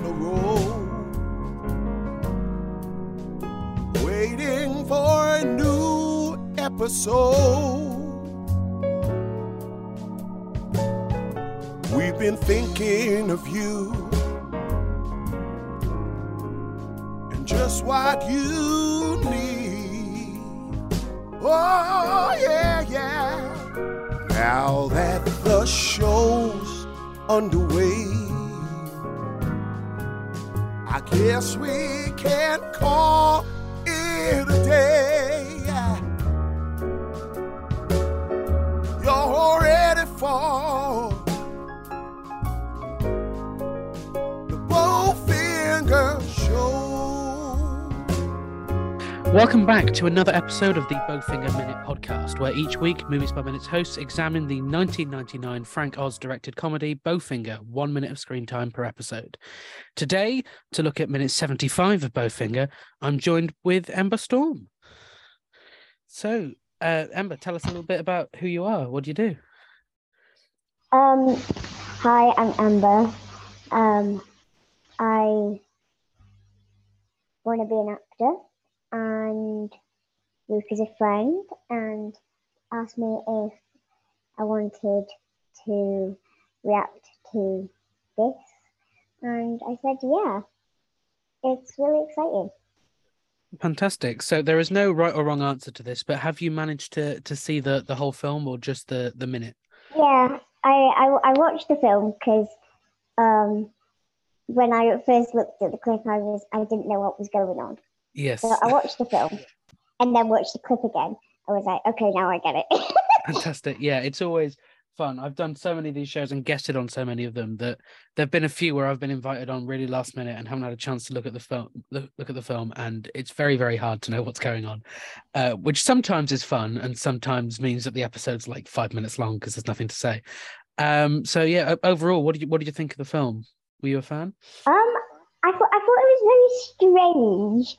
on the road, waiting for a new episode. We've been thinking of you and just what you need. Oh, yeah, yeah. Now that the show's underway, Guess we can call it a day. Welcome back to another episode of the Bowfinger Minute podcast, where each week Movies by Minutes hosts examine the 1999 Frank Oz directed comedy Bowfinger, one minute of screen time per episode. Today, to look at minute 75 of Bowfinger, I'm joined with Ember Storm. So, uh, Ember, tell us a little bit about who you are. What do you do? Um, hi, I'm Amber. Um, I want to be an actor, and Luke is a friend and asked me if I wanted to react to this, and I said yeah. It's really exciting. Fantastic. So there is no right or wrong answer to this, but have you managed to to see the the whole film or just the the minute? Yeah, I I, I watched the film because um, when I first looked at the clip, I was I didn't know what was going on. Yes. So I watched the film and then watched the clip again. I was like, okay, now I get it. Fantastic. Yeah, it's always fun. I've done so many of these shows and guested on so many of them that there've been a few where I've been invited on really last minute and haven't had a chance to look at the film look, look at the film and it's very very hard to know what's going on. Uh, which sometimes is fun and sometimes means that the episode's like 5 minutes long because there's nothing to say. Um so yeah, overall what did you what did you think of the film? Were you a fan? um, I thought I thought it was very strange.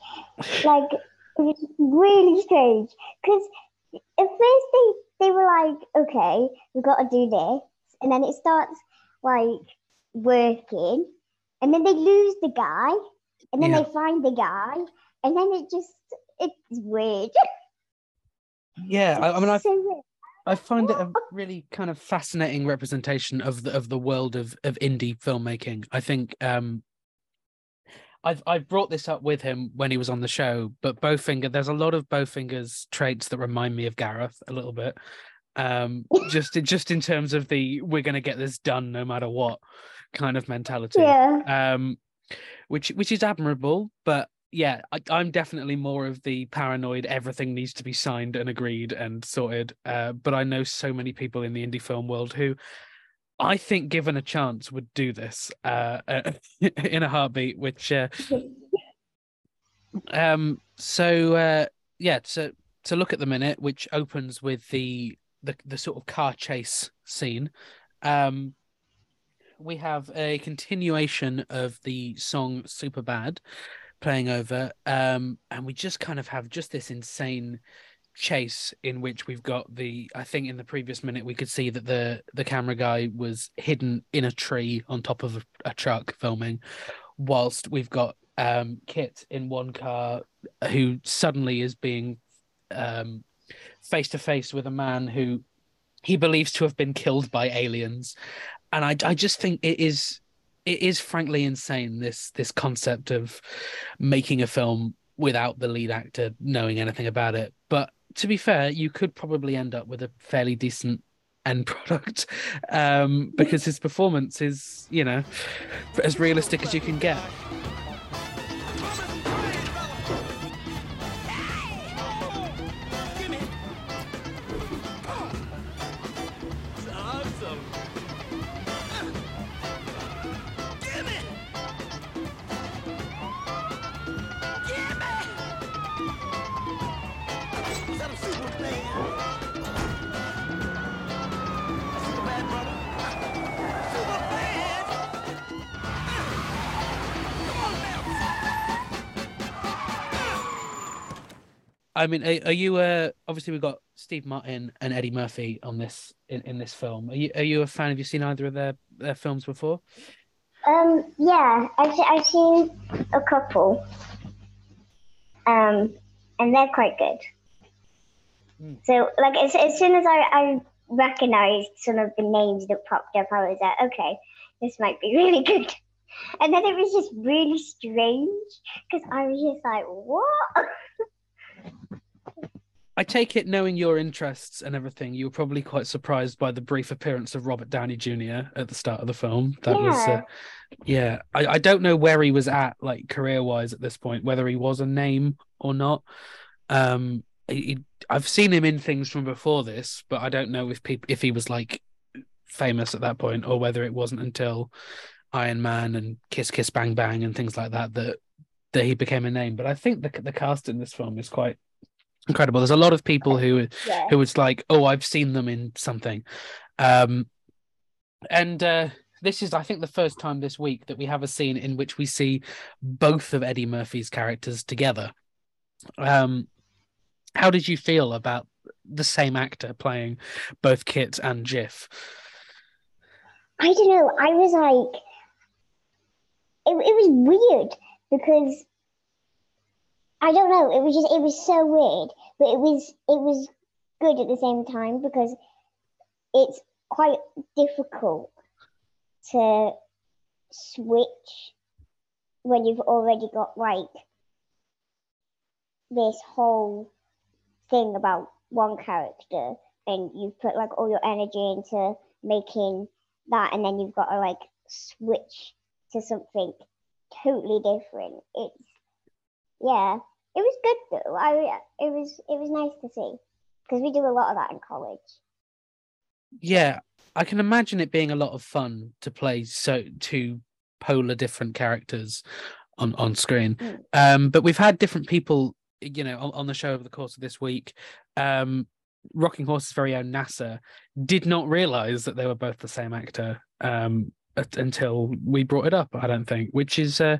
Like it was really strange because at first they they were like, okay, we've got to do this, and then it starts like working, and then they lose the guy, and then Yeah. they find the guy, and then it just it's weird. Yeah, I, I mean I so. I find it a really kind of fascinating representation of the of the world of of indie filmmaking. I think um I've I've brought this up with him when he was on the show, but Bowfinger, there's a lot of Bowfinger's traits that remind me of Gareth a little bit. Um just in just in terms of the we're gonna get this done no matter what kind of mentality Yeah. um which which is admirable but yeah I, i'm definitely more of the paranoid everything needs to be signed and agreed and sorted uh but i know so many people in the indie film world who i think given a chance would do this uh, in a heartbeat which uh um so uh yeah to to look at the minute which opens with the the, the sort of car chase scene um we have a continuation of the song super bad playing over um and we just kind of have just this insane chase in which we've got the i think in the previous minute we could see that the the camera guy was hidden in a tree on top of a, a truck filming whilst we've got um kit in one car who suddenly is being um face to face with a man who he believes to have been killed by aliens. And I, I just think it is it is frankly insane this this concept of making a film without the lead actor knowing anything about it. But to be fair you could probably end up with a fairly decent end product um because his performance is you know as realistic as you can get I mean, are, are you? Uh, obviously, we've got Steve Martin and Eddie Murphy on this in, in this film. Are you? Are you a fan? Have you seen either of their their films before? Um, yeah, I've, I've seen a couple. Um, and they're quite good. Hmm. So, like, as, as soon as I, I recognized some of the names that popped up, I was like, okay, this might be really good. And then it was just really strange because I was just like, what? I take it, knowing your interests and everything, you were probably quite surprised by the brief appearance of Robert Downey Jr. at the start of the film. That was, uh, yeah. I, I don't know where he was at, like career wise, at this point, whether he was a name or not. Um, he, I've seen him in things from before this, but I don't know if people if he was like famous at that point or whether it wasn't until Iron Man and Kiss Kiss Bang Bang and things like that that that he became a name. But I think the the cast in this film is quite incredible. There's a lot of people who Yeah. who was like, "Oh, I've seen them in something," um, and uh, this is, I think, the first time this week that we have a scene in which we see both of Eddie Murphy's characters together. Um, how did you feel about the same actor playing both Kit and Jiff? I don't know. I was like, it, it was weird because I don't know. It was just, it was so weird, but it was, it was good at the same time because it's quite difficult to switch when you've already got like this whole thing about one character and you've put like all your energy into making that and then you've got to like switch to something totally different it's yeah it was good though i it was it was nice to see because we do a lot of that in college Yeah, I can imagine it being a lot of fun to play so two polar different characters on on screen. Mm. Um, but we've had different people, you know, on, on the show over the course of this week. Um, Rocking Horse's very own NASA did not realize that they were both the same actor um, until we brought it up. I don't think, which is uh,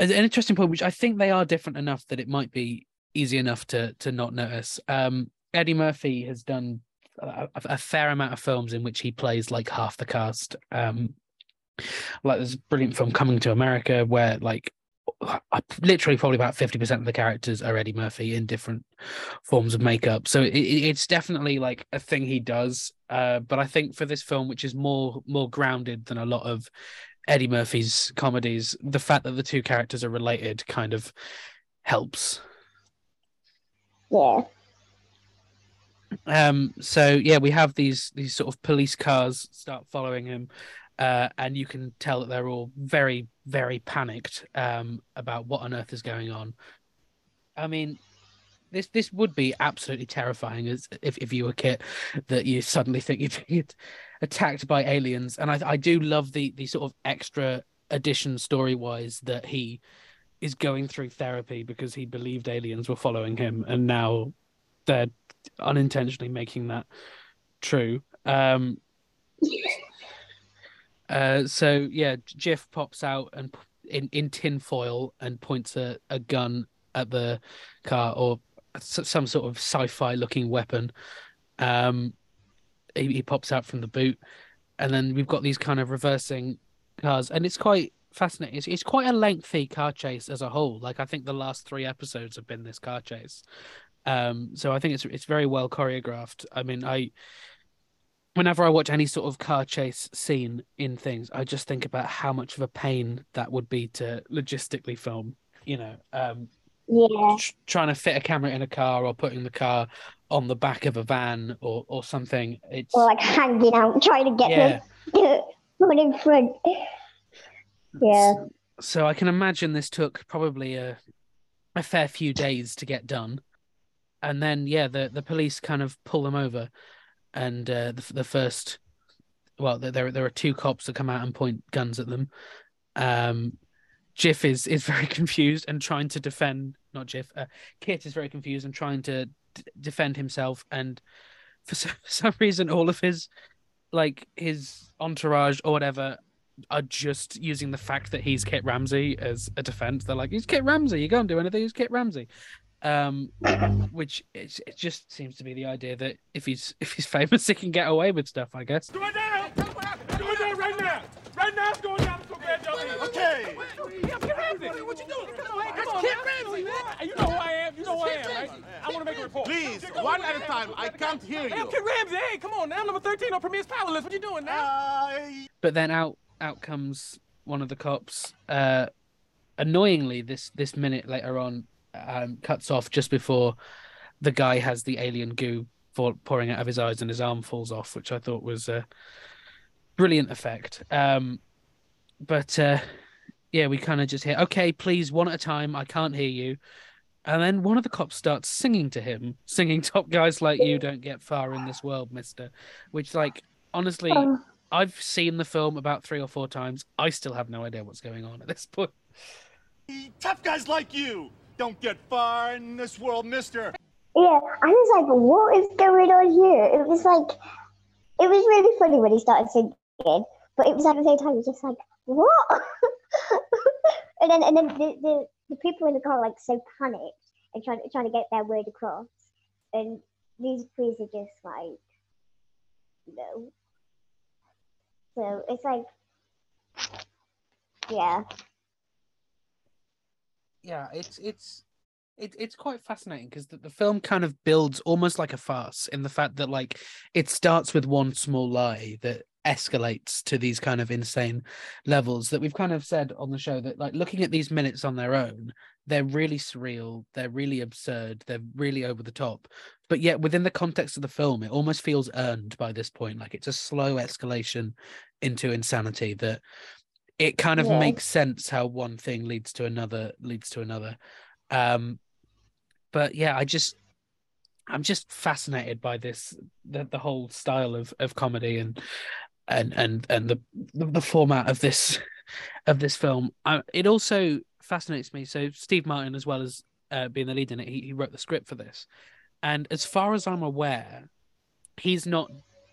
an interesting point. Which I think they are different enough that it might be easy enough to to not notice. Um, Eddie Murphy has done a, a fair amount of films in which he plays like half the cast. Um, like there's a brilliant film Coming to America where like uh, literally probably about 50% of the characters are Eddie Murphy in different forms of makeup. So it- it's definitely like a thing he does. Uh, but I think for this film, which is more more grounded than a lot of Eddie Murphy's comedies, the fact that the two characters are related kind of helps. yeah Um, so yeah, we have these these sort of police cars start following him, uh, and you can tell that they're all very very panicked um, about what on earth is going on. I mean, this this would be absolutely terrifying as if if you were Kit that you suddenly think you've been attacked by aliens, and I I do love the the sort of extra addition story wise that he is going through therapy because he believed aliens were following him, and now they're unintentionally making that true. Um, uh, so yeah, Jiff pops out and in in tinfoil and points a, a gun at the car or some sort of sci-fi looking weapon. Um, he, he pops out from the boot, and then we've got these kind of reversing cars, and it's quite fascinating. It's, it's quite a lengthy car chase as a whole. Like I think the last three episodes have been this car chase. Um, so I think it's it's very well choreographed. I mean, I whenever I watch any sort of car chase scene in things, I just think about how much of a pain that would be to logistically film. You know, um, yeah tr- trying to fit a camera in a car or putting the car on the back of a van or or something. It's or like hanging out trying to get yeah. the one in front yeah So I can imagine this took probably a a fair few days to get done, and then yeah, the the police kind of pull them over, and uh, the the first, well, there there there are two cops that come out and point guns at them. Um, Jiff is is very confused and trying to defend. Not Jiff. Uh, Kit is very confused and trying to d- defend himself, and for some, for some reason, all of his like his entourage or whatever are just using the fact that he's Kit Ramsey as a defense. They're like, he's Kit Ramsey. You can't do anything. He's Kit Ramsey. Um, which it, it just seems to be the idea that if he's if he's famous, he can get away with stuff. I guess. Do it now! Do it now, right now! Right now, it's going down so bad! Okay. Yeah, Kit Ramsey. What you doing? Come on, That's Kit Ramsey, man. Hey, you know who I am. You know who I am, right? I want to make a report. Please, one at a time. I can't hear Hey, I'm you. Kit Ramsey. Hey, come on now. I'm number 13 on Premiere's Power List. What you doing now? I... But then out out comes one of the cops. Uh, annoyingly, this this minute later on um, cuts off just before the guy has the alien goo fall, pouring out of his eyes and his arm falls off, which I thought was a brilliant effect. Um, but uh, yeah, we kind of just hear, "Okay, please, one at a time. I can't hear you." And then one of the cops starts singing to him, singing "Top guys like you don't get far in this world, Mister," which, like, honestly. Oh, I've seen the film about three or four times. I still have no idea what's going on at this point. Tough guys like you don't get far in this world, mister. yeah, I was like, what is going on here? It was like, it was really funny when he started singing, but it was at the same time, it was just like, what? And then, and then the, the, the people in the car like so panicked and trying trying to get their word across, and these police are just like, no. So it's like, yeah, Yeah, it's it's it, it's quite fascinating because the, the film kind of builds almost like a farce in the fact that like it starts with one small lie that escalates to these kind of insane levels that we've kind of said on the show that like looking at these minutes on their own they're really surreal they're really absurd they're really over the top. But yet within the context of the film it almost feels earned by this point. Like it's a slow escalation into insanity that it kind of Yeah. makes sense how one thing leads to another leads to another. Um but yeah i just i'm just fascinated by this the, the whole style of of comedy and and and and the the, format of this of this film. I, it also fascinates me. So steve martin as well as uh, being the lead in it he, he wrote the script for this. And as far as i'm aware he's not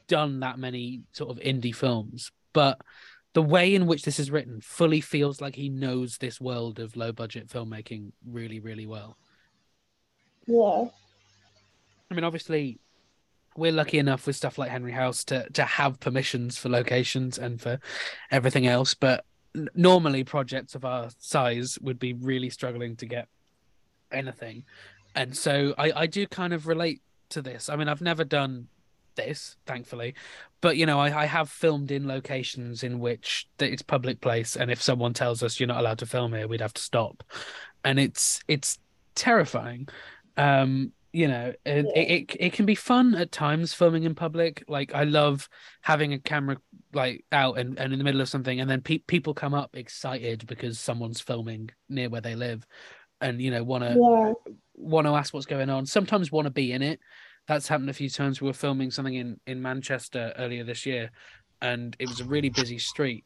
done that many sort of indie films but the way in which this is written fully feels like he knows this world of low budget filmmaking really really well. Yeah, I mean, obviously, we're lucky enough with stuff like Henry House to to have permissions for locations and for everything else, but normally projects of our size would be really struggling to get anything, and so I I do kind of relate to this. I mean, I've never done this, thankfully, but you know, I, I have filmed in locations in which it's public place, and if someone tells us you're not allowed to film here, we'd have to stop, and it's it's terrifying. Um, you know it, Yeah. it, it it can be fun at times filming in public. Like i love having a camera like out and, and in the middle of something and then pe- people come up excited because someone's filming near where they live and you know want to yeah, want to ask what's going on. Sometimes want to be in it. That's happened a few times. We were filming something in in manchester earlier this year and it was a really busy street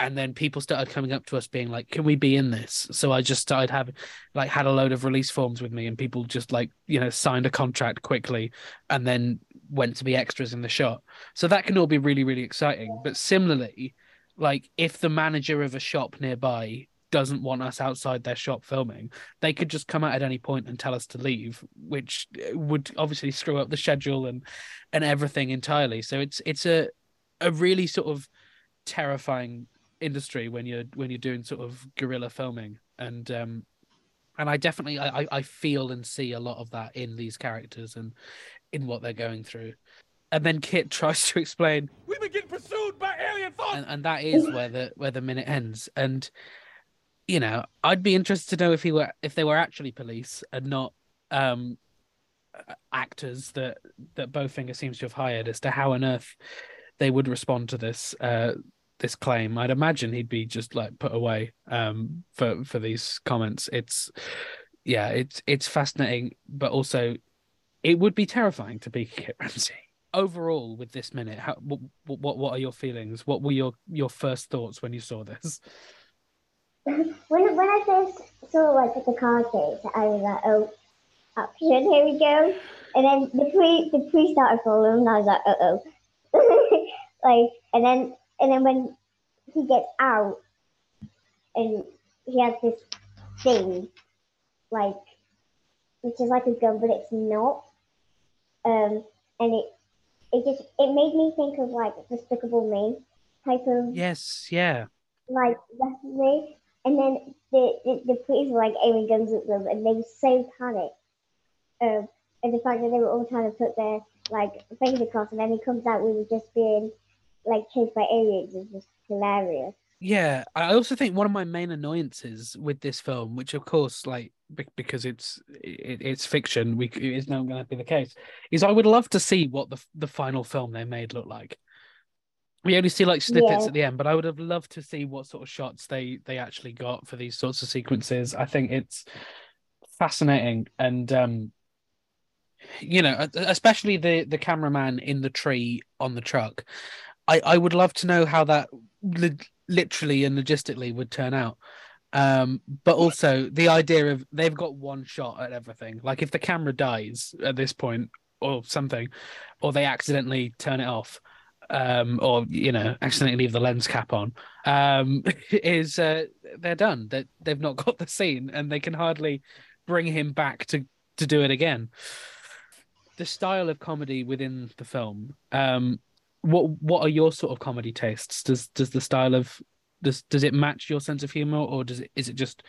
and then people started coming up to us being like can we be in this? So i just started having like had a load of release forms with me and people just like you know signed a contract quickly and then went to be extras in the shot so that can all be really really exciting. But similarly like if the manager of a shop nearby doesn't want us outside their shop filming they could just come out at any point and tell us to leave which uh, would obviously screw up the schedule and and everything entirely. So it's it's a a really sort of terrifying industry when you're when you're doing sort of guerrilla filming. And um and I definitely I I- feel and see a lot of that in these characters and in what they're going through. And then Kit tries to explain We've been getting pursued by alien thoughts. and, and that is where the where the minute ends. And you know i'd be interested to know if he were if they were actually police and not um actors that that bowfinger seems to have hired as to how on earth they would respond to this uh this claim i'd imagine he'd be just like put away um for for these comments it's yeah it's it's fascinating but also it would be terrifying to be Kit Ramsey. Overall, with this minute, how what what what are your feelings? What were your your first thoughts when you saw this? when when I first saw like the car chase, I was like, oh, action, here we go. And then the pre the pre started following, and I was like, uh oh, like, and then and then when he gets out, and he has this thing, like, which is like a gun, but it's not. Um, and it it just it made me think of like Despicable Me type of Yes, yeah, like rapidly, and then the, the, the police were like aiming guns at them, and they were so panicked. Um, and the fact that they were all trying to put their like fingers across, and then he comes out with just being like chased by aliens is just hilarious. Yeah, I also think one of my main annoyances with this film, which of course, like because it's it, it's fiction, we it is not going to be the case, is I would love to see what the the final film they made looked like. We only see like snippets Yeah. at the end, but I would have loved to see what sort of shots they they actually got for these sorts of sequences. I think it's fascinating and um you know, especially the the cameraman in the tree on the truck. I I would love to know how that li- literally and logistically would turn out. Um, but also the idea of they've got one shot at everything. Like if the camera dies at this point or something, or they accidentally turn it off, um, or you know, accidentally leave the lens cap on, um, is uh, they're done. That they've not got the scene and they can hardly bring him back to to do it again. The style of comedy within the film, um, what what are your sort of comedy tastes? Does does the style of does does it match your sense of humor, or does it is it just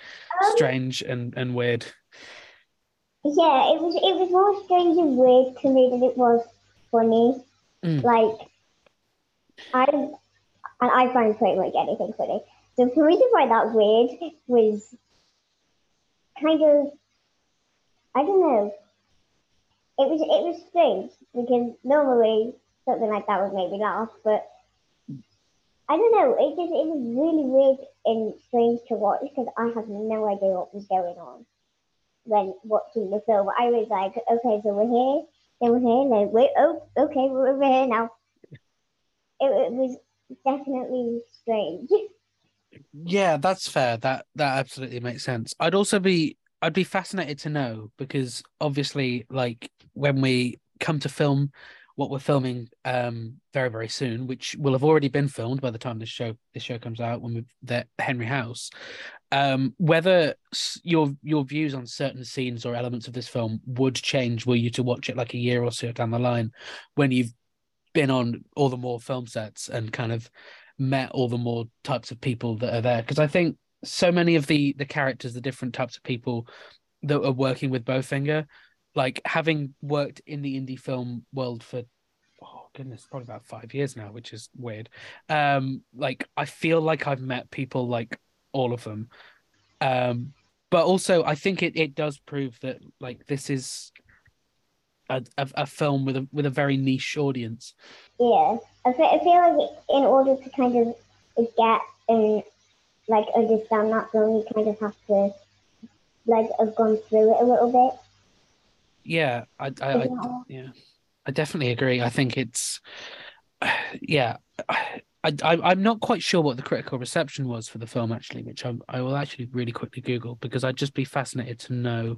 Um, strange and and weird? Yeah, it was it was more strange and weird to me than it was funny. Mm. Like I and I find pretty much anything funny. So for me to find that weird was kind of I don't know. It was it was strange because normally something like that would make me laugh, but I don't know. It just it was really weird and strange to watch because I had no idea what was going on when watching the film. I was like, okay, so we're here, then we're here, then wait, oh, okay, we're over here now. It, it was definitely strange. Yeah, that's fair. That that absolutely makes sense. I'd also be I'd be fascinated to know because obviously, like when we come to film what we're filming um very very soon, which will have already been filmed by the time this show this show comes out when we the Henry House, um, whether your your views on certain scenes or elements of this film would change were you to watch it like a year or so down the line when you've been on all the more film sets and kind of met all the more types of people that are there. Because I think so many of the the characters, the different types of people that are working with Bowfinger, like having worked in the indie film world for oh goodness, probably about five years now, which is weird. Um, like I feel like I've met people like all of them. Um, but also I think it, it does prove that like this is a, a, a film with a with a very niche audience. Yeah, I feel, I feel like in order to kind of get and like understand that film, you kind of have to like have gone through it a little bit. Yeah, I, I, I Yeah. I definitely agree. I think it's, yeah, I, I, I'm not quite sure what the critical reception was for the film actually, which I, I will actually really quickly Google because I'd just be fascinated to know,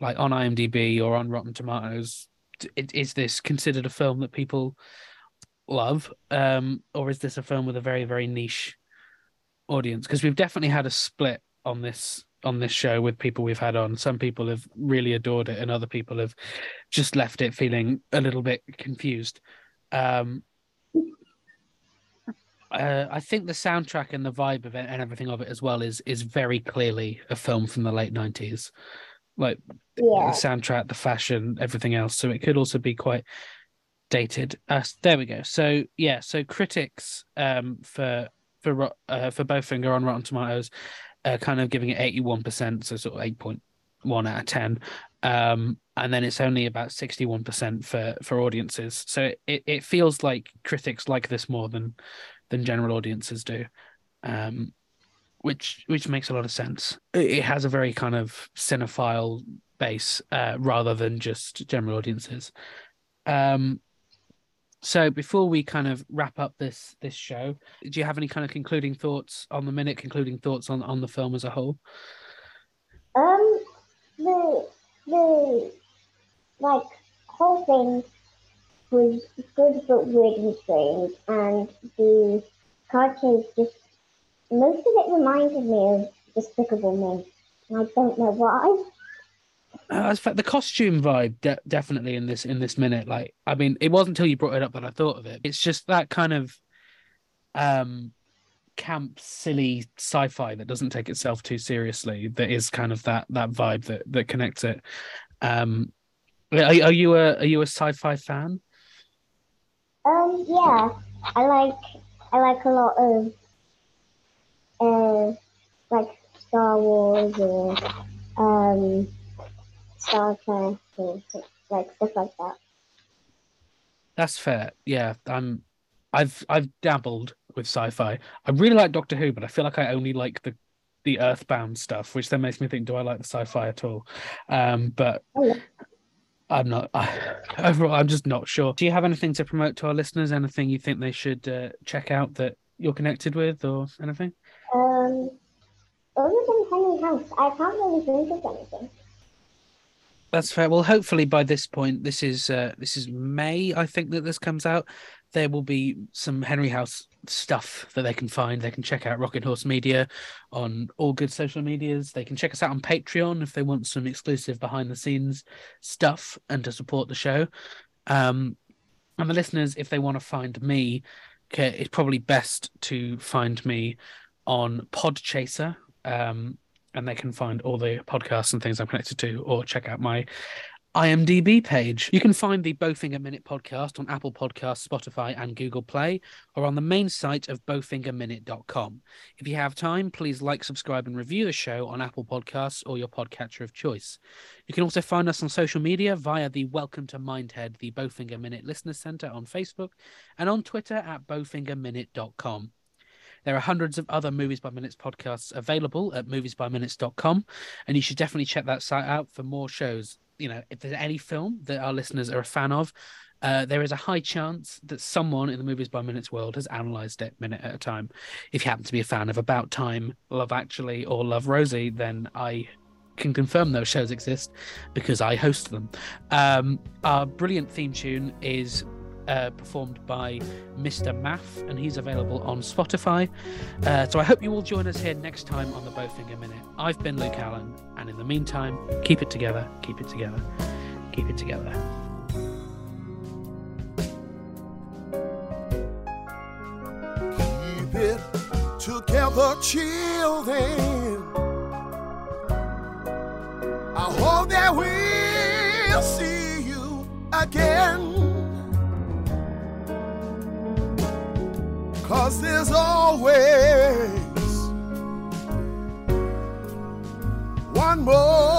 like on IMDb or on Rotten Tomatoes, is this considered a film that people love, um, or is this a film with a very very niche audience? Because we've definitely had a split on this on this show with people we've had on. Some people have really adored it, and other people have just left it feeling a little bit confused. Um, uh, I think the soundtrack and the vibe of it and everything of it as well is is very clearly a film from the late nineties. Like the soundtrack, the fashion, everything else. So it could also be quite dated. Uh, there we go. So yeah, so critics um, for for uh, for Bowfinger on Rotten Tomatoes, uh, kind of giving it eighty one percent, so sort of eight point one out of ten. Um, and then it's only about sixty one percent for for audiences. So it, it it feels like critics like this more than than general audiences do. Um, which which makes a lot of sense. It it has a very kind of cinephile base uh, rather than just general audiences. Um, so before we kind of wrap up this this show, do you have any kind of concluding thoughts on the minute? Concluding thoughts on on the film as a whole? um, the the like whole thing was good but weird and strange, and the chase just most of it reminded me of Despicable Me, and I don't know why. Uh, the costume vibe de- definitely in this in this minute. Like, I mean, it wasn't until you brought it up that I thought of it. It's just that kind of um camp, silly sci-fi that doesn't take itself too seriously. That is kind of that that vibe that that connects it. Um, are, are you a are you a sci-fi fan? Um, yeah, I like I like a lot of uh, like Star Wars or um, Star Trek like stuff like that. That's fair. Yeah, I'm. I've I've dabbled with sci-fi. I really like Doctor Who, but I feel like I only like the the Earthbound stuff, which then makes me think, do I like the sci-fi at all? Um, but Oh, yeah. I'm not. I, overall, I'm just not sure. Do you have anything to promote to our listeners? Anything you think they should uh, check out that you're connected with, or anything? Um, other than Henry House, I can't really think of anything. That's fair. Well, hopefully by this point, this is uh, this is May. I think that this comes out. There will be some Henry House stuff that they can find. They can check out Rockin' Horse Media on all good social medias. They can check us out on Patreon if they want some exclusive behind the scenes stuff and to support the show. Um, and the listeners, if they want to find me, it's probably best to find me on Podchaser. Um, and they can find all the podcasts and things I'm connected to, or check out my IMDb page. You can find the Bowfinger Minute podcast on Apple Podcasts, Spotify, and Google Play, or on the main site of bowfingerminute.com. If you have time, please like, subscribe, and review the show on Apple Podcasts or your podcatcher of choice. You can also find us on social media via the Welcome to Mindhead, the Bowfinger Minute Listener Centre on Facebook, and on Twitter at bowfingerminute.com. There are hundreds of other Movies by Minutes podcasts available at moviesbyminutes.com, and you should definitely check that site out for more shows. You know, if there's any film that our listeners are a fan of, uh, there is a high chance that someone in the Movies by Minutes world has analysed it minute at a time. If you happen to be a fan of About Time, Love Actually, or Love Rosie, then I can confirm those shows exist because I host them. Um, our brilliant theme tune is uh, performed by Mr. Math, and he's available on Spotify. Uh, so I hope you will join us here next time on the Bowfinger Minute. I've been Luke Allen, and in the meantime, keep it together, keep it together, keep it together. Keep it together, children. I hope that we'll see you again. Cause there's always one more